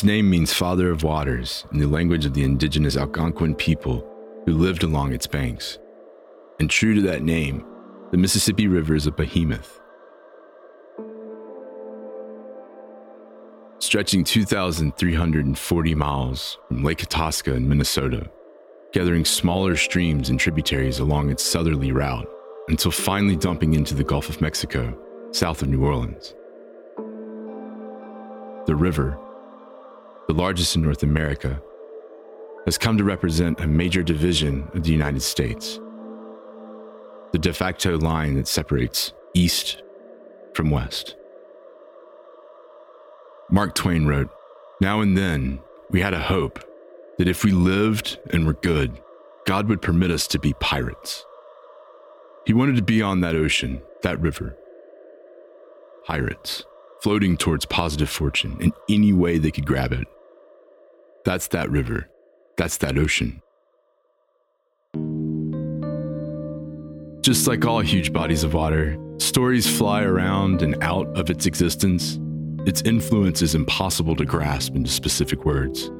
Its name means Father of Waters in the language of the indigenous Algonquin people who lived along its banks. And true to that name, the Mississippi River is a behemoth. Stretching 2,340 miles from Lake Itasca in Minnesota, gathering smaller streams and tributaries along its southerly route until finally dumping into the Gulf of Mexico, south of New Orleans. The river, the largest in North America, has come to represent a major division of the United States. The de facto line that separates East from West. Mark Twain wrote, Now and then we had a hope that if we lived and were good, God would permit us to be pirates. He wanted to be on that ocean, that river. Pirates, floating towards positive fortune in any way they could grab it. That's that river. That's that ocean. Just like all huge bodies of water, stories fly around and out of its existence. Its influence is impossible to grasp into specific words.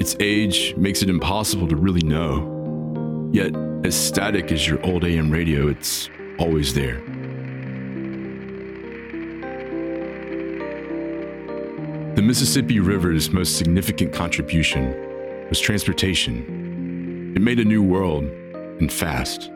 Its age makes it impossible to really know. Yet, as static as your old AM radio, it's always there. The Mississippi River's most significant contribution was transportation. It made a new world, and fast.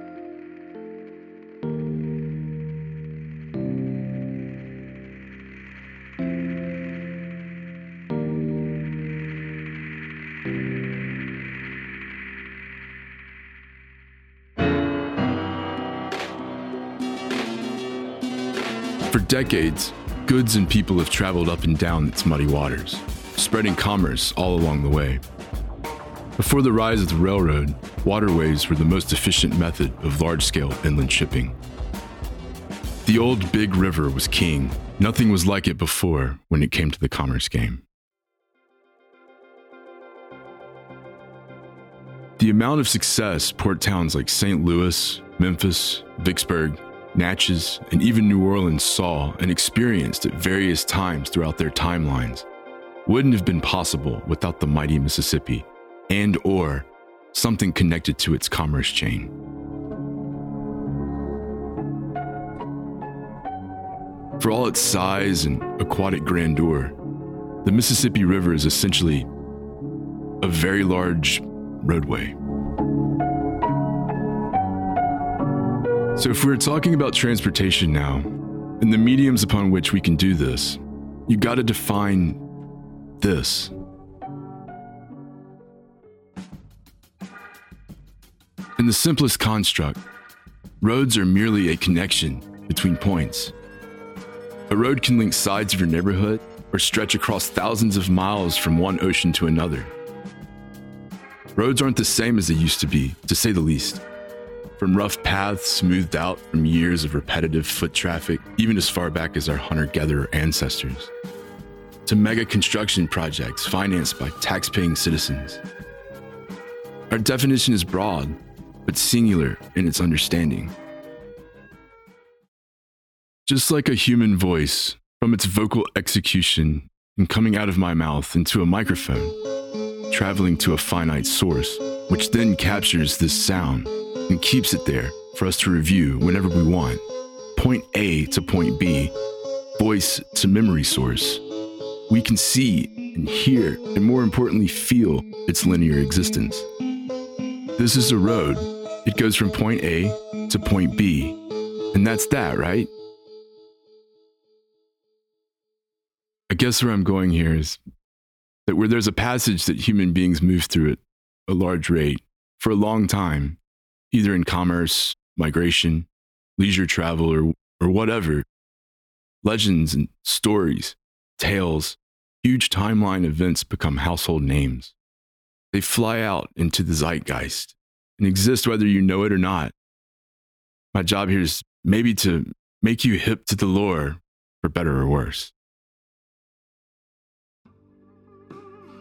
For decades, goods and people have traveled up and down its muddy waters, spreading commerce all along the way. Before the rise of the railroad, waterways were the most efficient method of large scale inland shipping. The old Big River was king. Nothing was like it before when it came to the commerce game. The amount of success port towns like St. Louis, Memphis, Vicksburg, Natchez, and even New Orleans saw and experienced at various times throughout their timelines wouldn't have been possible without the mighty Mississippi and or something connected to its commerce chain. For all its size and aquatic grandeur, the Mississippi River is essentially a very large roadway. So, if we're talking about transportation now, and the mediums upon which we can do this, you got to define this. In the simplest construct, roads are merely a connection between points. A road can link sides of your neighborhood or stretch across thousands of miles from one ocean to another. Roads aren't the same as they used to be, to say the least. From rough paths smoothed out from years of repetitive foot traffic, even as far back as our hunter gatherer ancestors, to mega construction projects financed by tax paying citizens. Our definition is broad, but singular in its understanding. Just like a human voice, from its vocal execution and coming out of my mouth into a microphone, traveling to a finite source, which then captures this sound and keeps it there for us to review whenever we want. Point A to point B, voice to memory source. We can see and hear, and more importantly, feel its linear existence. This is a road. It goes from point A to point B. And that's that, right? I guess where I'm going here is that where there's a passage that human beings move through at a large rate for a long time, either in commerce, migration, leisure travel, or, or whatever, legends and stories, tales, huge timeline events become household names. They fly out into the zeitgeist and exist whether you know it or not. My job here is maybe to make you hip to the lore, for better or worse.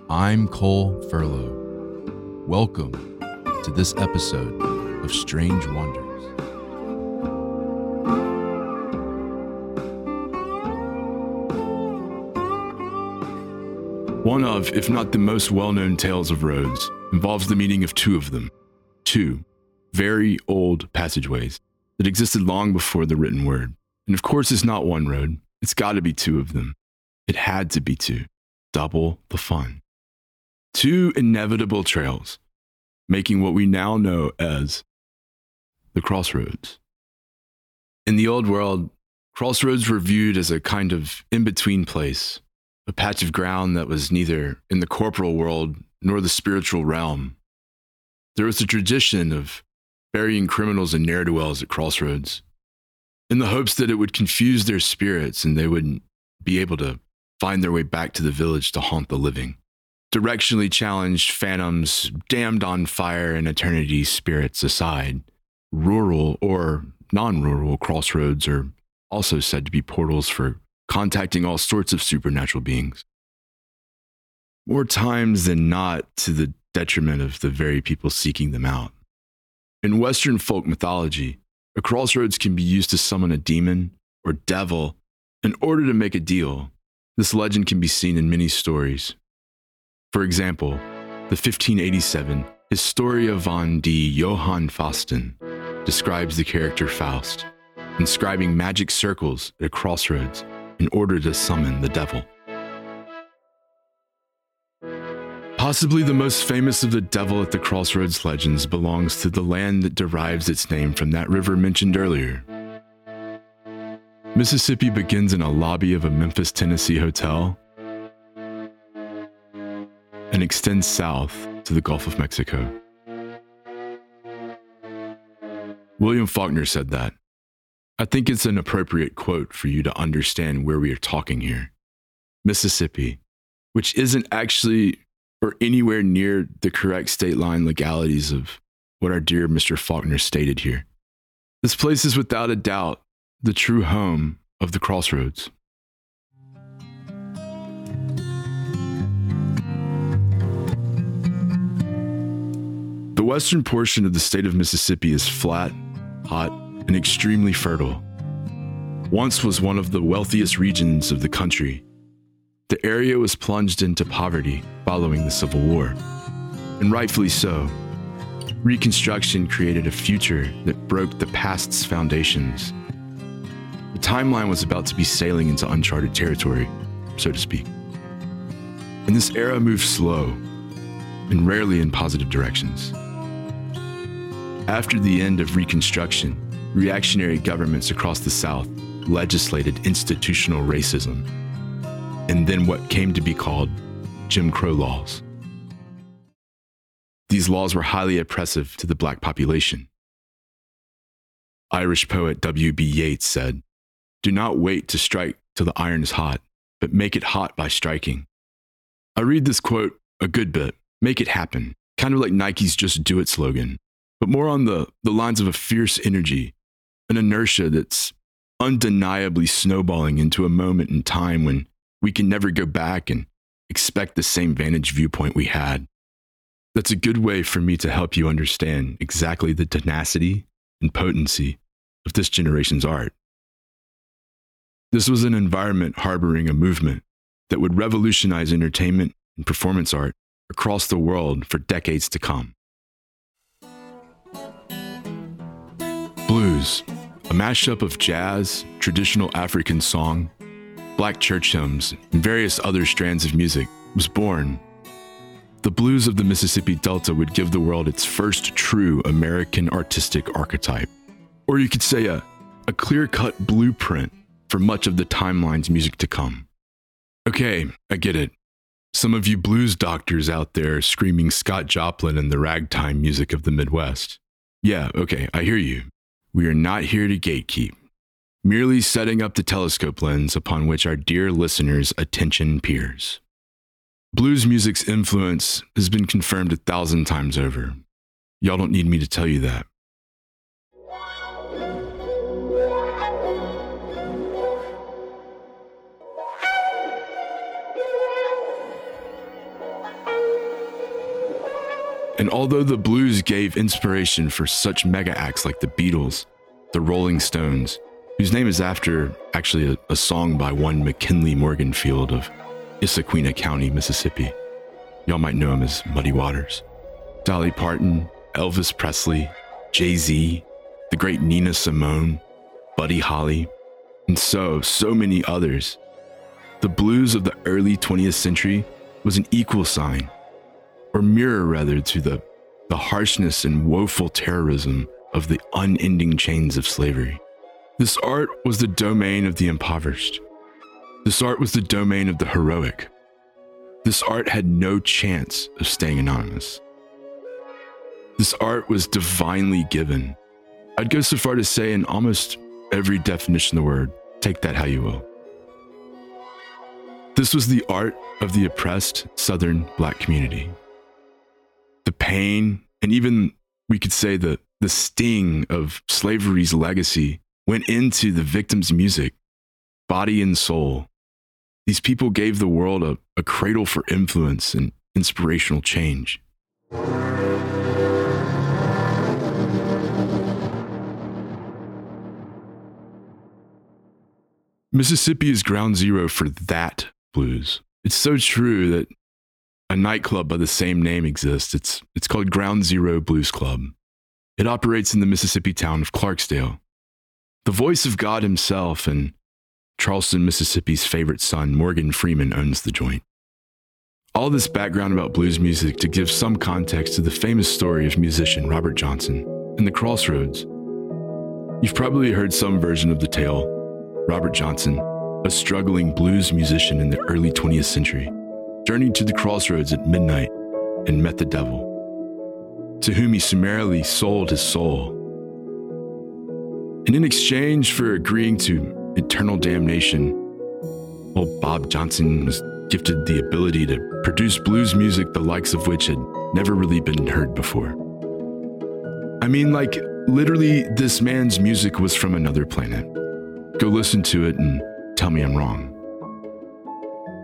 I'm Cole Furlow. Welcome to this episode of Strange Wanders. One of, if not the most well known tales of roads, involves the meeting of two of them. Two very old passageways that existed long before the written word. And of course, it's not one road, it's got to be two of them. It had to be two. Double the fun. Two inevitable trails, making what we now know as the crossroads. In the old world, crossroads were viewed as a kind of in between place, a patch of ground that was neither in the corporal world nor the spiritual realm. There was a tradition of burying criminals and ne'er do wells at crossroads in the hopes that it would confuse their spirits and they wouldn't be able to find their way back to the village to haunt the living. Directionally challenged phantoms, damned on fire and eternity spirits aside, rural or non rural crossroads are also said to be portals for contacting all sorts of supernatural beings. More times than not, to the detriment of the very people seeking them out. In Western folk mythology, a crossroads can be used to summon a demon or devil in order to make a deal. This legend can be seen in many stories. For example, the 1587 Historia von D. Johann Fausten describes the character Faust, inscribing magic circles at a crossroads in order to summon the devil. Possibly the most famous of the Devil at the Crossroads legends belongs to the land that derives its name from that river mentioned earlier. Mississippi begins in a lobby of a Memphis, Tennessee hotel and extends south to the Gulf of Mexico. William Faulkner said that. I think it's an appropriate quote for you to understand where we are talking here. Mississippi, which isn't actually or anywhere near the correct state line legalities of what our dear Mr. Faulkner stated here. This place is without a doubt the true home of the crossroads. Western portion of the state of Mississippi is flat, hot, and extremely fertile. Once was one of the wealthiest regions of the country the area was plunged into poverty following the Civil War, and rightfully so. Reconstruction created a future that broke the past's foundations. The timeline was about to be sailing into uncharted territory, so to speak. And this era moved slow and rarely in positive directions. After the end of Reconstruction, reactionary governments across the South legislated institutional racism and then what came to be called Jim Crow laws. These laws were highly oppressive to the black population. Irish poet W.B. Yeats said, Do not wait to strike till the iron is hot, but make it hot by striking. I read this quote a good bit, make it happen, kind of like Nike's Just Do It slogan, but more on the, the lines of a fierce energy, an inertia that's undeniably snowballing into a moment in time when we can never go back and expect the same vantage viewpoint we had. That's a good way for me to help you understand exactly the tenacity and potency of this generation's art. This was an environment harboring a movement that would revolutionize entertainment and performance art across the world for decades to come. Blues, a mashup of jazz, traditional African song, black church hymns, and various other strands of music, was born. The blues of the Mississippi Delta would give the world its first true American artistic archetype. Or you could say a, a clear cut blueprint for much of the timeline's music to come. Okay, I get it. Some of you blues doctors out there screaming Scott Joplin and the ragtime music of the Midwest. Yeah, okay, I hear you. We are not here to gatekeep merely setting up the telescope lens upon which our dear listeners' attention peers. Blues music's influence has been confirmed a thousand times over. Y'all don't need me to tell you that. And although the blues gave inspiration for such mega acts like the Beatles, the Rolling Stones, whose name is after actually a, a song by one McKinley Morganfield of Issaquena County, Mississippi. Y'all might know him as Muddy Waters. Dolly Parton, Elvis Presley, Jay Z, the great Nina Simone, Buddy Holly, and so, so many others. The blues of the early 20th century was an equal sign, or mirror rather, to the, the harshness and woeful terrorism of the unending chains of slavery. This art was the domain of the impoverished. This art was the domain of the heroic. This art had no chance of staying anonymous. This art was divinely given. I'd go so far to say, in almost every definition of the word, take that how you will. This was the art of the oppressed Southern black community. The pain, and even we could say the, the sting of slavery's legacy went into the victim's music, body and soul. These people gave the world a, a cradle for influence and inspirational change. Mississippi is ground zero for that blues. It's so true that a nightclub by the same name exists. It's, it's called Ground Zero Blues Club. It operates in the Mississippi town of Clarksdale. The voice of God himself and Charleston, Mississippi's favorite son, Morgan Freeman, owns the joint. All this background about blues music to give some context to the famous story of musician Robert Johnson and the Crossroads. You've probably heard some version of the tale. Robert Johnson, a struggling blues musician in the early 20th century, journeyed to the crossroads at midnight and met the devil, to whom he summarily sold his soul. And in exchange for agreeing to eternal damnation, old Bob Johnson was gifted the ability to produce blues music the likes of which had never really been heard before. I mean, like, literally, this man's music was from another planet. Go listen to it and tell me I'm wrong.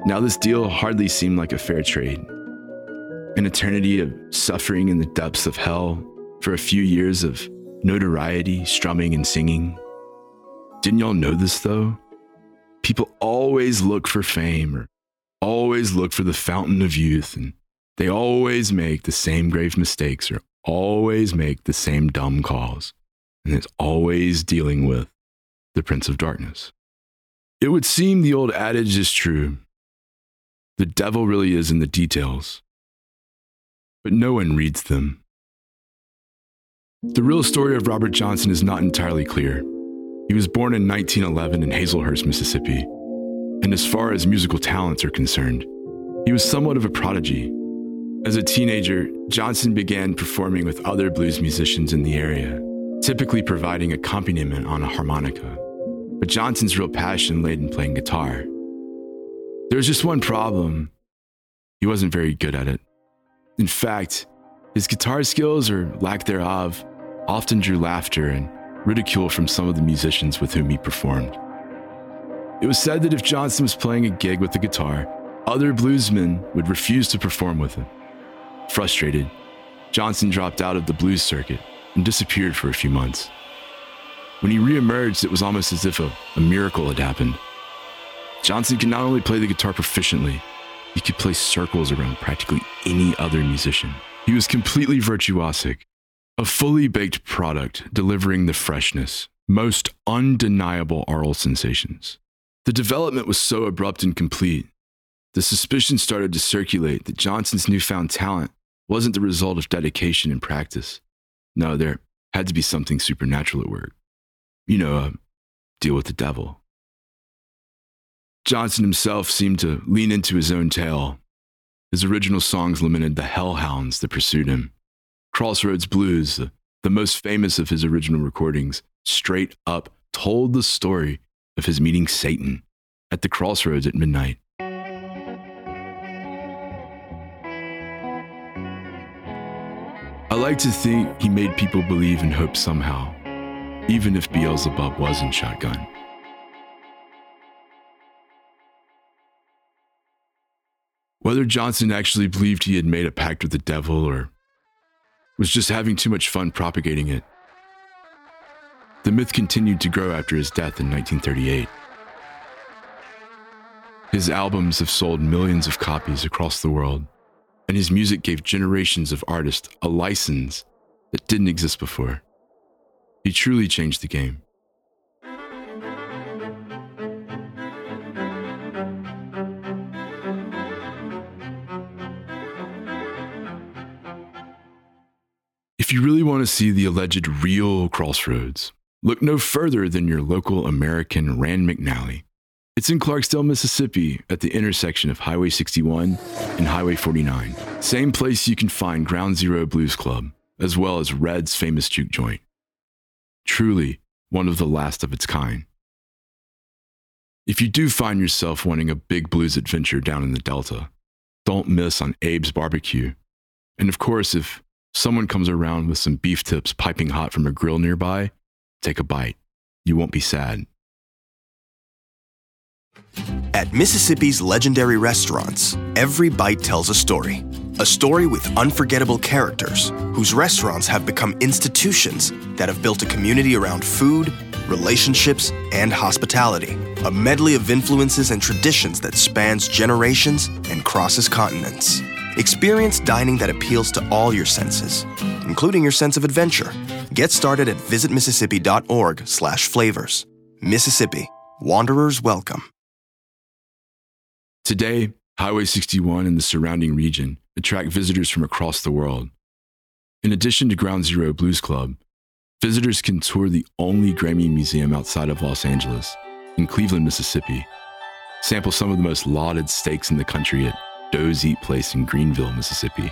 Now, this deal hardly seemed like a fair trade. An eternity of suffering in the depths of hell for a few years of notoriety, strumming, and singing. Didn't y'all know this though? People always look for fame or always look for the fountain of youth, and they always make the same grave mistakes or always make the same dumb calls. And it's always dealing with the Prince of Darkness. It would seem the old adage is true. The devil really is in the details, but no one reads them. The real story of Robert Johnson is not entirely clear. He was born in 1911 in Hazlehurst, Mississippi, and as far as musical talents are concerned, he was somewhat of a prodigy. As a teenager, Johnson began performing with other blues musicians in the area, typically providing accompaniment on a harmonica. But Johnson's real passion laid in playing guitar. There was just one problem he wasn't very good at it. In fact, his guitar skills, or lack thereof, often drew laughter and ridicule from some of the musicians with whom he performed. It was said that if Johnson was playing a gig with the guitar, other bluesmen would refuse to perform with him. Frustrated, Johnson dropped out of the blues circuit and disappeared for a few months. When he reemerged, it was almost as if a, a miracle had happened. Johnson could not only play the guitar proficiently, he could play circles around practically any other musician. He was completely virtuosic, a fully baked product delivering the freshness, most undeniable aural sensations. The development was so abrupt and complete, the suspicion started to circulate that Johnson's newfound talent wasn't the result of dedication and practice. No, there had to be something supernatural at work. You know, uh, deal with the devil. Johnson himself seemed to lean into his own tale. His original songs lamented the hellhounds that pursued him. Crossroads Blues, the, most famous of his original recordings, straight up told the story of his meeting Satan at the crossroads at midnight. I like to think he made people believe in hope somehow, even if Beelzebub was in shotgun. Whether Johnson actually believed he had made a pact with the devil or was just having too much fun propagating it, the myth continued to grow after his death in 1938. His albums have sold millions of copies across the world, and his music gave generations of artists a license that didn't exist before. He truly changed the game. If you really want to see the alleged real crossroads, look no further than your local American Rand McNally. It's in Clarksdale, Mississippi, at the intersection of Highway 61 and Highway 49. Same place you can find Ground Zero Blues Club, as well as Red's famous juke joint. Truly one of the last of its kind. If you do find yourself wanting a big blues adventure down in the Delta, don't miss on Abe's Barbecue. And of course, if someone comes around with some beef tips piping hot from a grill nearby, take a bite. You won't be sad. At Mississippi's legendary restaurants, every bite tells a story. A story with unforgettable characters whose restaurants have become institutions that have built a community around food, relationships, and hospitality. A medley of influences and traditions that spans generations and crosses continents. Experience dining that appeals to all your senses, including your sense of adventure. Get started at visitmississippi.org/flavors. Mississippi, wanderers welcome. Today, Highway 61 and the surrounding region attract visitors from across the world. In addition to Ground Zero Blues Club, visitors can tour the only Grammy museum outside of Los Angeles, in Cleveland, Mississippi, sample some of the most lauded steaks in the country at Doe's Eat Place in Greenville, Mississippi,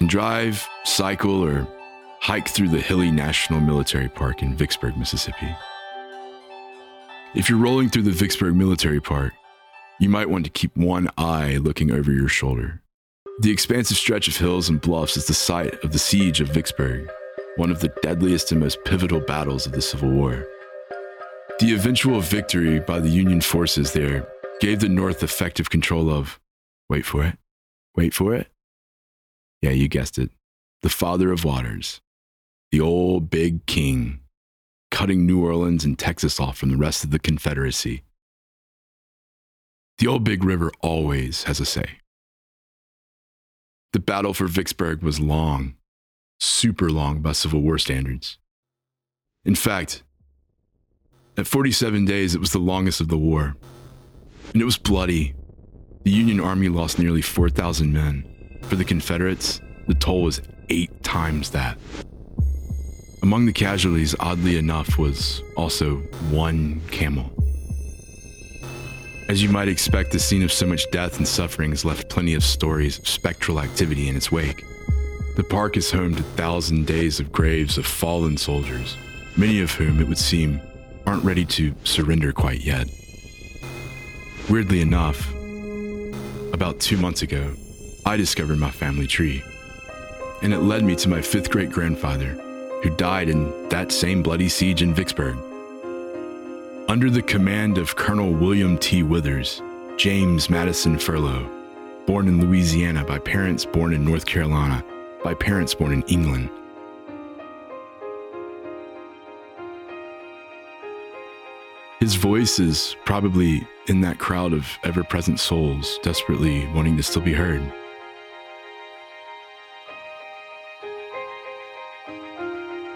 and drive, cycle, or hike through the hilly National Military Park in Vicksburg, Mississippi. If you're rolling through the Vicksburg Military Park, you might want to keep one eye looking over your shoulder. The expansive stretch of hills and bluffs is the site of the Siege of Vicksburg, one of the deadliest and most pivotal battles of the Civil War. The eventual victory by the Union forces there gave the North effective control of, wait for it, wait for it. Yeah, you guessed it, the Father of Waters, the old big king, cutting New Orleans and Texas off from the rest of the Confederacy. The old big river always has a say. The battle for Vicksburg was long, super long by Civil War standards. In fact, at 47 days, it was the longest of the war. And it was bloody. The Union Army lost nearly 4,000 men. For the Confederates, the toll was eight times that. Among the casualties, oddly enough, was also one camel. As you might expect, the scene of so much death and suffering has left plenty of stories of spectral activity in its wake. The park is home to thousand days of graves of fallen soldiers, many of whom, it would seem, aren't ready to surrender quite yet. Weirdly enough, about two months ago, I discovered my family tree, and it led me to my fifth great grandfather, who died in that same bloody siege in Vicksburg. Under the command of Colonel William T. Withers, James Madison Furlow, born in Louisiana by parents born in North Carolina, by parents born in England. His voice is probably in that crowd of ever present souls desperately wanting to still be heard.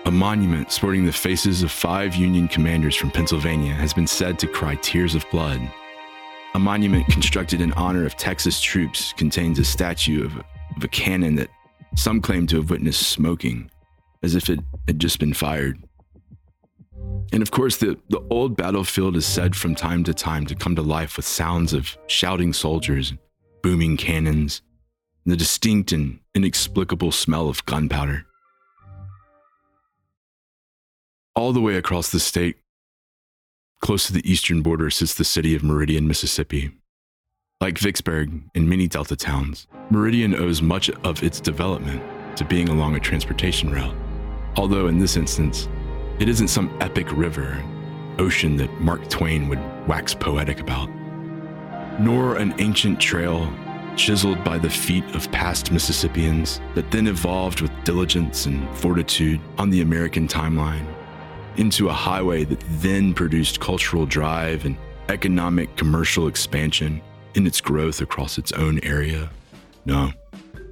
A monument sporting the faces of five Union commanders from Pennsylvania has been said to cry tears of blood. A monument constructed in honor of Texas troops contains a statue of, of a cannon that some claim to have witnessed smoking, as if it had just been fired. And of course, the, the old battlefield is said from time to time to come to life with sounds of shouting soldiers, booming cannons, and the distinct and inexplicable smell of gunpowder. All the way across the state, close to the eastern border, sits the city of Meridian, Mississippi. Like Vicksburg and many Delta towns, Meridian owes much of its development to being along a transportation route. Although in this instance, it isn't some epic river, ocean that Mark Twain would wax poetic about, nor an ancient trail chiseled by the feet of past Mississippians that then evolved with diligence and fortitude on the American timeline into a highway that then produced cultural drive and economic commercial expansion in its growth across its own area. No.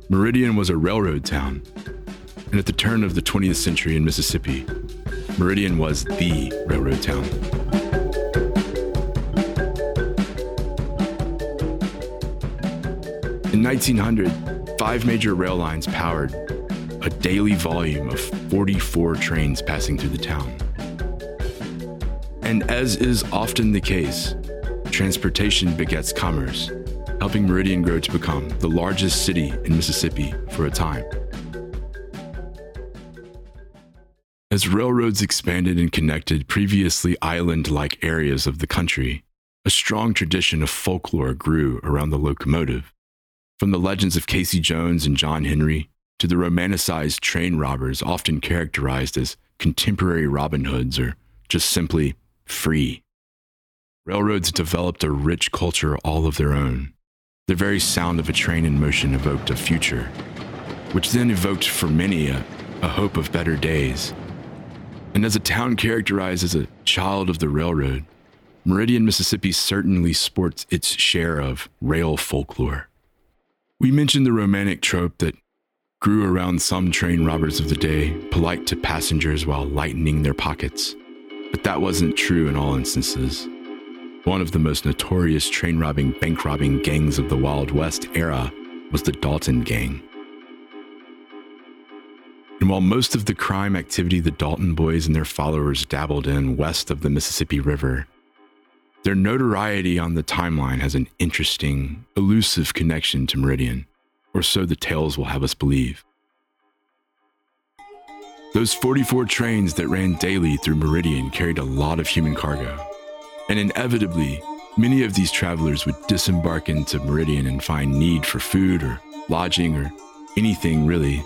Meridian was a railroad town. And at the turn of the 20th century in Mississippi, Meridian was the railroad town. In 1900, five major rail lines powered a daily volume of 44 trains passing through the town. And as is often the case, transportation begets commerce, helping Meridian grow to become the largest city in Mississippi for a time. As railroads expanded and connected previously island like areas of the country, a strong tradition of folklore grew around the locomotive. From the legends of Casey Jones and John Henry to the romanticized train robbers, often characterized as contemporary Robin Hoods or just simply free. Railroads developed a rich culture all of their own. The very sound of a train in motion evoked a future, which then evoked for many a, a hope of better days. And as a town characterized as a child of the railroad, Meridian, Mississippi certainly sports its share of rail folklore. We mentioned the romantic trope that grew around some train robbers of the day, polite to passengers while lightening their pockets. But that wasn't true in all instances. One of the most notorious train robbing, bank robbing gangs of the Wild West era was the Dalton Gang. And while most of the crime activity the Dalton boys and their followers dabbled in west of the Mississippi River, their notoriety on the timeline has an interesting, elusive connection to Meridian, or so the tales will have us believe. Those 44 trains that ran daily through Meridian carried a lot of human cargo, and inevitably, many of these travelers would disembark into Meridian and find need for food or lodging or anything really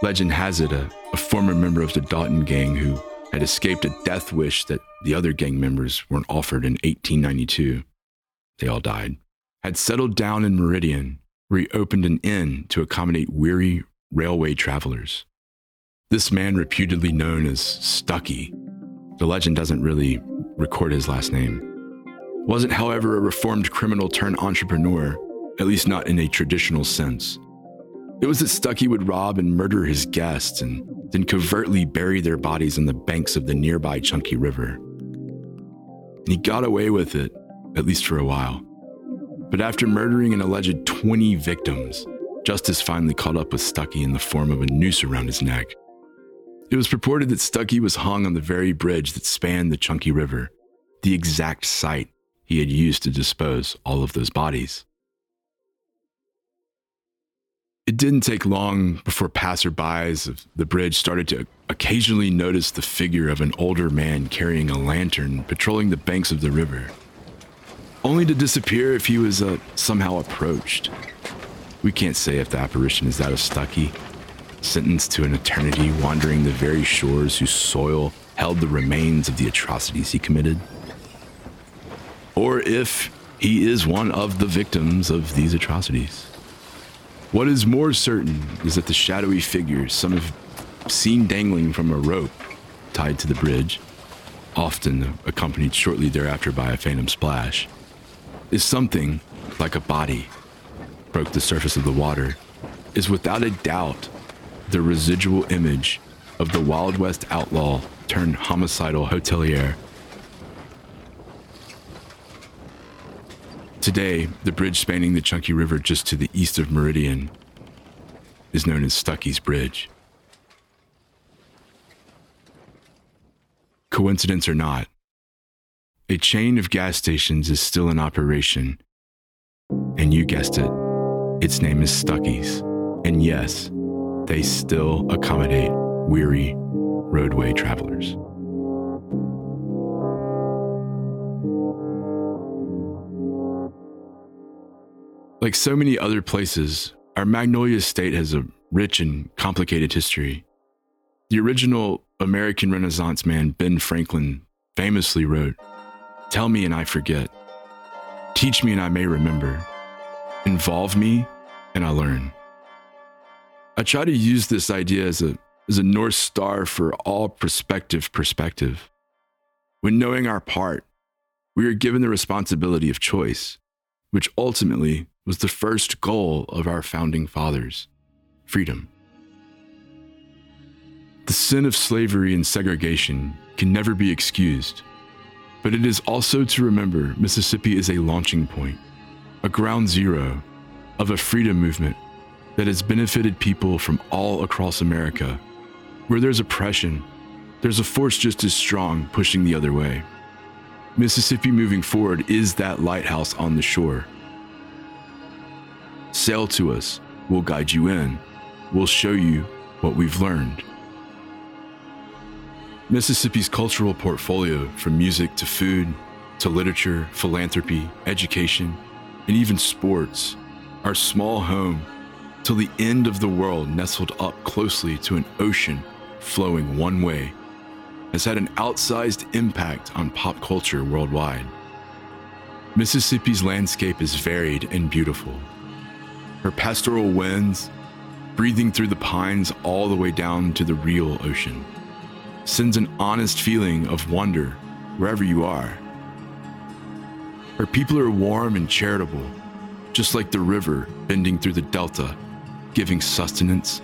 Legend has it a, a former member of the Dalton gang who had escaped a death wish that the other gang members weren't offered in 1892. They all died. Had settled down in Meridian, where he opened an inn to accommodate weary railway travelers. This man, reputedly known as Stuckey, the legend doesn't really record his last name, wasn't, however, a reformed criminal turned entrepreneur, at least not in a traditional sense. It was that Stuckey would rob and murder his guests and then covertly bury their bodies on the banks of the nearby Chunky River. And he got away with it, at least for a while. But after murdering an alleged 20 victims, justice finally caught up with Stuckey in the form of a noose around his neck. It was purported that Stuckey was hung on the very bridge that spanned the Chunky River, the exact site he had used to dispose all of those bodies. It didn't take long before passerbys of the bridge started to occasionally notice the figure of an older man carrying a lantern patrolling the banks of the river, only to disappear if he was uh, somehow approached. We can't say if the apparition is that of Stuckey, sentenced to an eternity wandering the very shores whose soil held the remains of the atrocities he committed, or if he is one of the victims of these atrocities. What is more certain is that the shadowy figures some have seen dangling from a rope tied to the bridge, often accompanied shortly thereafter by a phantom splash, is something like a body broke the surface of the water, is without a doubt the residual image of the Wild West outlaw turned homicidal hotelier Today, the bridge spanning the Chunky River just to the east of Meridian is known as Stuckey's Bridge. Coincidence or not, a chain of gas stations is still in operation. And you guessed it, its name is Stuckey's. And yes, they still accommodate weary roadway travelers. Like so many other places, our Magnolia State has a rich and complicated history. The original American Renaissance man, Ben Franklin, famously wrote, Tell me and I forget. Teach me and I may remember. Involve me and I learn. I try to use this idea as a, as a North Star for all prospective perspective. When knowing our part, we are given the responsibility of choice, which ultimately was the first goal of our founding fathers freedom. The sin of slavery and segregation can never be excused, but it is also to remember Mississippi is a launching point, a ground zero of a freedom movement that has benefited people from all across America. Where there's oppression, there's a force just as strong pushing the other way. Mississippi moving forward is that lighthouse on the shore. Sail to us, we'll guide you in, we'll show you what we've learned. Mississippi's cultural portfolio, from music to food to literature, philanthropy, education, and even sports, our small home till the end of the world nestled up closely to an ocean flowing one way, has had an outsized impact on pop culture worldwide. Mississippi's landscape is varied and beautiful. Her pastoral winds, breathing through the pines all the way down to the real ocean, sends an honest feeling of wonder wherever you are. Her people are warm and charitable, just like the river bending through the delta, giving sustenance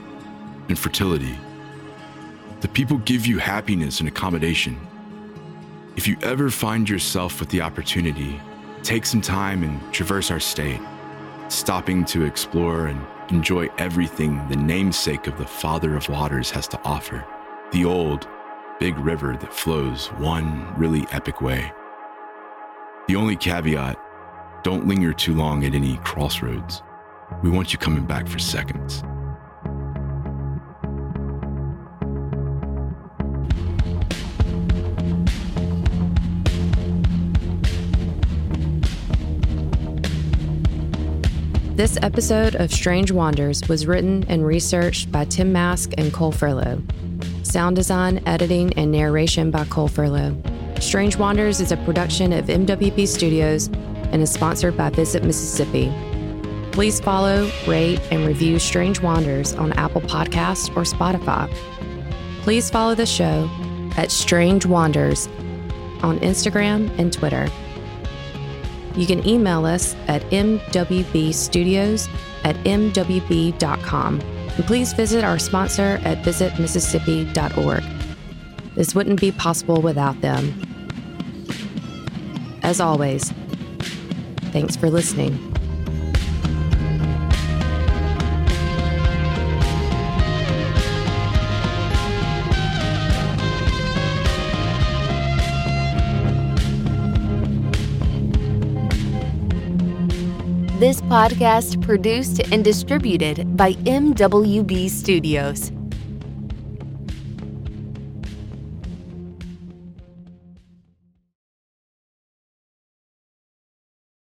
and fertility. The people give you happiness and accommodation. If you ever find yourself with the opportunity, take some time and traverse our state, stopping to explore and enjoy everything the namesake of the Father of Waters has to offer the old, big river that flows one really epic way. The only caveat don't linger too long at any crossroads. We want you coming back for seconds. This episode of Strange Wanders was written and researched by Tim Mask and Cole Furlow. Sound design, editing, and narration by Cole Furlow. Strange Wanders is a production of MWB Studios and is sponsored by Visit Mississippi. Please follow, rate, and review Strange Wanders on Apple Podcasts or Spotify. Please follow the show at Strange Wanders on Instagram and Twitter. You can email us at mwbstudios at mwb.com. And please visit our sponsor at visitmississippi.org. This wouldn't be possible without them. As always, thanks for listening. This podcast produced and distributed by MWB Studios.